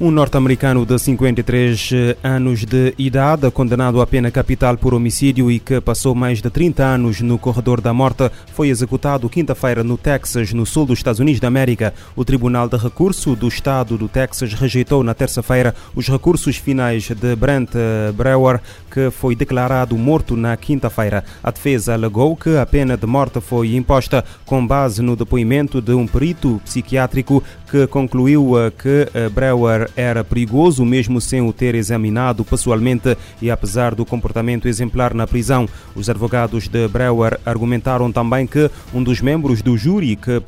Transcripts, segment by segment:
Um norte-americano de 53 anos de idade, condenado a pena capital por homicídio e que passou mais de 30 anos no corredor da morte, foi executado quinta-feira no Texas, no sul dos Estados Unidos da América. O Tribunal de Recurso do Estado do Texas rejeitou na terça-feira os recursos finais de Brent Brewer, que foi declarado morto na quinta-feira. A defesa alegou que a pena de morte foi imposta com base no depoimento de um perito psiquiátrico que concluiu que Brewer era perigoso, mesmo sem o ter examinado pessoalmente e apesar do comportamento exemplar na prisão. Os advogados de Brewer argumentaram também que um dos membros do júri que,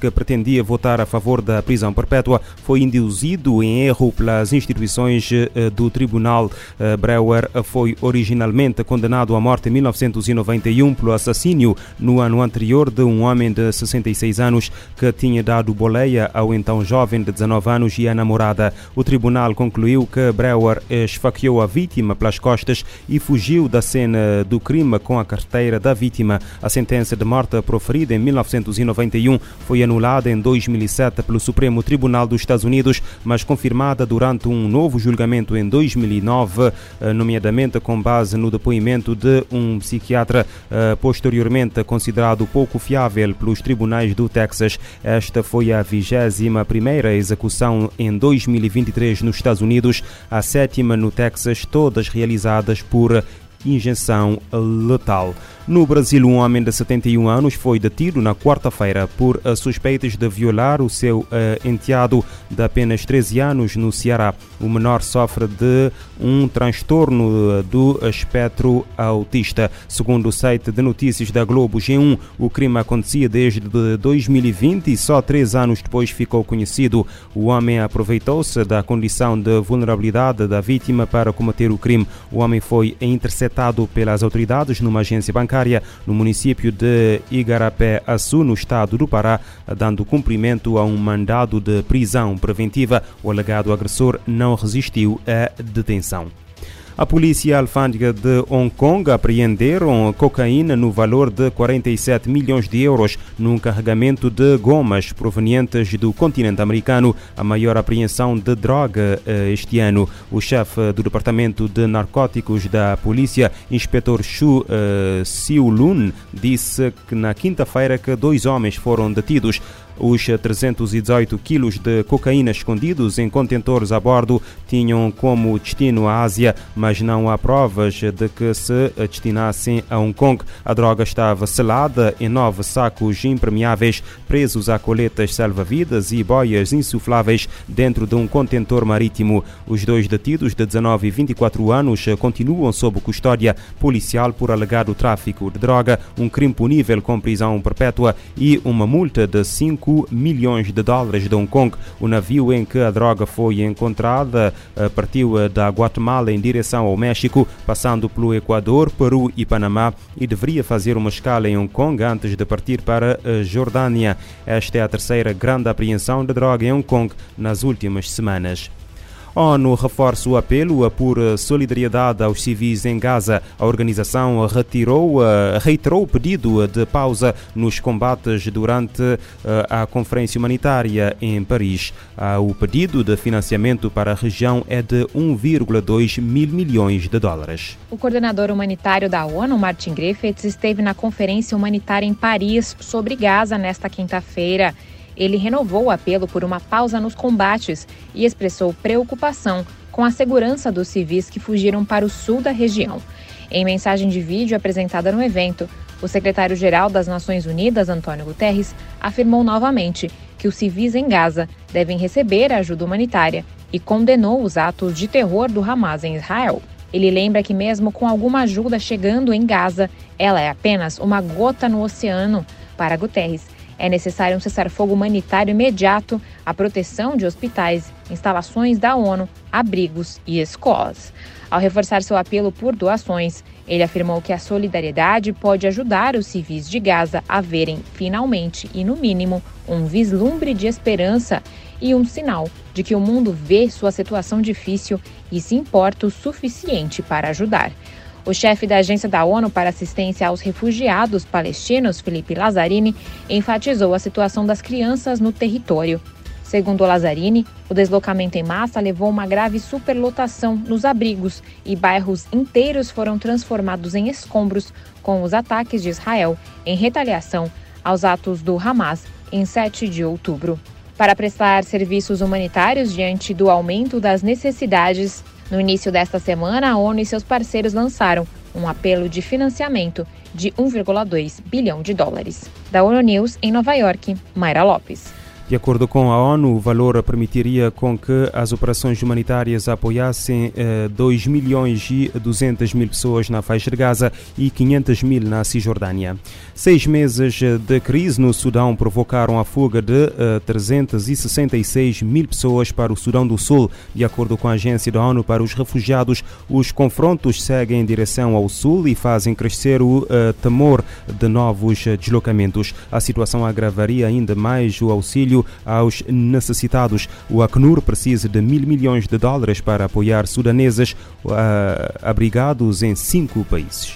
que pretendia votar a favor da prisão perpétua foi induzido em erro pelas instituições do tribunal. Brewer foi originalmente condenado à morte em 1991 pelo assassínio no ano anterior de um homem de 66 anos que tinha dado boleia ao então jovem de 19 anos e a namorada. O tribunal concluiu que Brewer esfaqueou a vítima pelas costas e fugiu da cena do crime com a carteira da vítima. A sentença de morte proferida em 1991 foi anulada em 2007 pelo Supremo Tribunal dos Estados Unidos, mas confirmada durante um novo julgamento em 2009, nomeadamente com base no depoimento de um psiquiatra posteriormente considerado pouco fiável pelos tribunais do Texas. Esta foi a vigésima primeira execução em 2023 nos Estados Unidos, a sétima no Texas, todas realizadas por injeção letal. No Brasil, um homem de 71 anos foi detido na quarta-feira por suspeitas de violar o seu uh, enteado de apenas 13 anos no Ceará. O menor sofre de um transtorno do espectro autista. Segundo o site de notícias da Globo G1, o crime acontecia desde 2020 e só três anos depois ficou conhecido. O homem aproveitou-se da condição de vulnerabilidade da vítima para cometer o crime. O homem foi interceptado pelas autoridades numa agência bancária no município de Igarapé-Açu, no estado do Pará, dando cumprimento a um mandado de prisão preventiva. O alegado agressor não resistiu à detenção. A polícia alfândega de Hong Kong apreenderam cocaína no valor de 47 milhões de euros num carregamento de gomas provenientes do continente americano, a maior apreensão de droga este ano. O chefe do Departamento de Narcóticos da polícia, inspetor Xu uh, Siu-lun, disse que na quinta-feira que dois homens foram detidos. Os 318 quilos de cocaína escondidos em contentores a bordo tinham como destino a Ásia, mas não há provas de que se destinassem a Hong Kong. A droga estava selada em nove sacos impermeáveis presos a coletas salva-vidas e boias insufláveis dentro de um contentor marítimo. Os dois detidos de 19 e 24 anos continuam sob custódia policial por alegado tráfico de droga, um crime punível com prisão perpétua e uma multa de 5 milhões de dólares de Hong Kong. O navio em que a droga foi encontrada partiu da Guatemala em direção ao México, passando pelo Equador, Peru e Panamá e deveria fazer uma escala em Hong Kong antes de partir para a Jordânia. Esta é a terceira grande apreensão de droga em Hong Kong nas últimas semanas. A ONU reforça o apelo por solidariedade aos civis em Gaza. A organização retirou, reiterou o pedido de pausa nos combates durante a conferência humanitária em Paris. O pedido de financiamento para a região é de 1,2 mil milhões de dólares. O coordenador humanitário da ONU, Martin Griffiths, esteve na conferência humanitária em Paris sobre Gaza nesta quinta-feira. Ele renovou o apelo por uma pausa nos combates e expressou preocupação com a segurança dos civis que fugiram para o sul da região. Em mensagem de vídeo apresentada no evento, o secretário-geral das Nações Unidas, Antônio Guterres, afirmou novamente que os civis em Gaza devem receber ajuda humanitária e condenou os atos de terror do Hamas em Israel. Ele lembra que, mesmo com alguma ajuda chegando em Gaza, ela é apenas uma gota no oceano. Para Guterres, é necessário um cessar-fogo humanitário imediato, a proteção de hospitais, instalações da ONU, abrigos e escolas. Ao reforçar seu apelo por doações, ele afirmou que a solidariedade pode ajudar os civis de Gaza a verem, finalmente e no mínimo, um vislumbre de esperança e um sinal de que o mundo vê sua situação difícil e se importa o suficiente para ajudar. O chefe da Agência da ONU para Assistência aos Refugiados Palestinos, Felipe Lazzarini, enfatizou a situação das crianças no território. Segundo Lazzarini, o deslocamento em massa levou uma grave superlotação nos abrigos e bairros inteiros foram transformados em escombros com os ataques de Israel em retaliação aos atos do Hamas em 7 de outubro. Para prestar serviços humanitários diante do aumento das necessidades, no início desta semana, a ONU e seus parceiros lançaram um apelo de financiamento de 1,2 bilhão de dólares. Da ONU News, em Nova York, Mayra Lopes. De acordo com a ONU, o valor permitiria com que as operações humanitárias apoiassem eh, 2 milhões e 200 mil pessoas na faixa de Gaza e 500 mil na Cisjordânia. Seis meses de crise no Sudão provocaram a fuga de eh, 366 mil pessoas para o Sudão do Sul. De acordo com a Agência da ONU para os Refugiados, os confrontos seguem em direção ao sul e fazem crescer o eh, temor de novos deslocamentos. A situação agravaria ainda mais o auxílio aos necessitados. O Acnur precisa de mil milhões de dólares para apoiar sudaneses uh, abrigados em cinco países.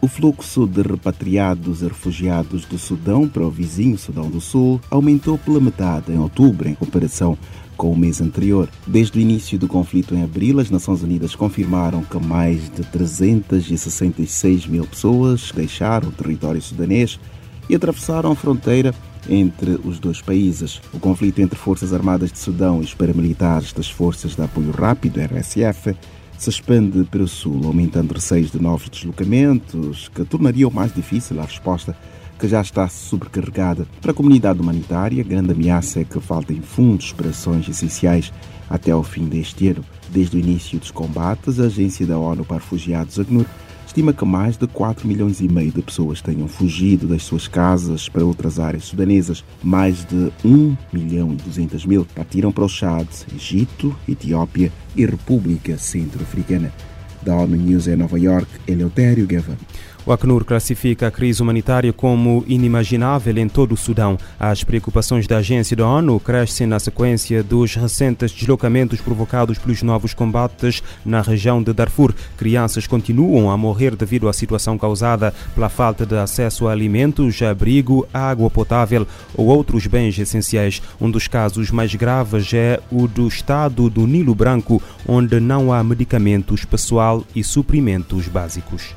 O fluxo de repatriados e refugiados do Sudão para o vizinho Sudão do Sul aumentou pela metade em outubro, em comparação com o mês anterior. Desde o início do conflito em abril, as Nações Unidas confirmaram que mais de 366 mil pessoas deixaram o território sudanês e atravessaram a fronteira entre os dois países. O conflito entre Forças Armadas de Sudão e os paramilitares das Forças de Apoio Rápido, RSF, se expande para o sul, aumentando receios de novos deslocamentos que tornariam mais difícil a resposta que já está sobrecarregada. Para a comunidade humanitária, a grande ameaça é que faltem fundos para ações essenciais até ao fim deste ano. Desde o início dos combates, a Agência da ONU para Refugiados, ACNUR, estima que mais de 4 milhões e meio de pessoas tenham fugido das suas casas para outras áreas sudanesas. Mais de 1 milhão e 200 mil partiram para o Chad, Egito, Etiópia e República Centro-Africana. Da ONU News em Nova York, Eleutério Guevara. O Acnur classifica a crise humanitária como inimaginável em todo o Sudão. As preocupações da agência da ONU crescem na sequência dos recentes deslocamentos provocados pelos novos combates na região de Darfur. Crianças continuam a morrer devido à situação causada pela falta de acesso a alimentos, abrigo, água potável ou outros bens essenciais. Um dos casos mais graves é o do estado do Nilo Branco, onde não há medicamentos, pessoal e suprimentos básicos.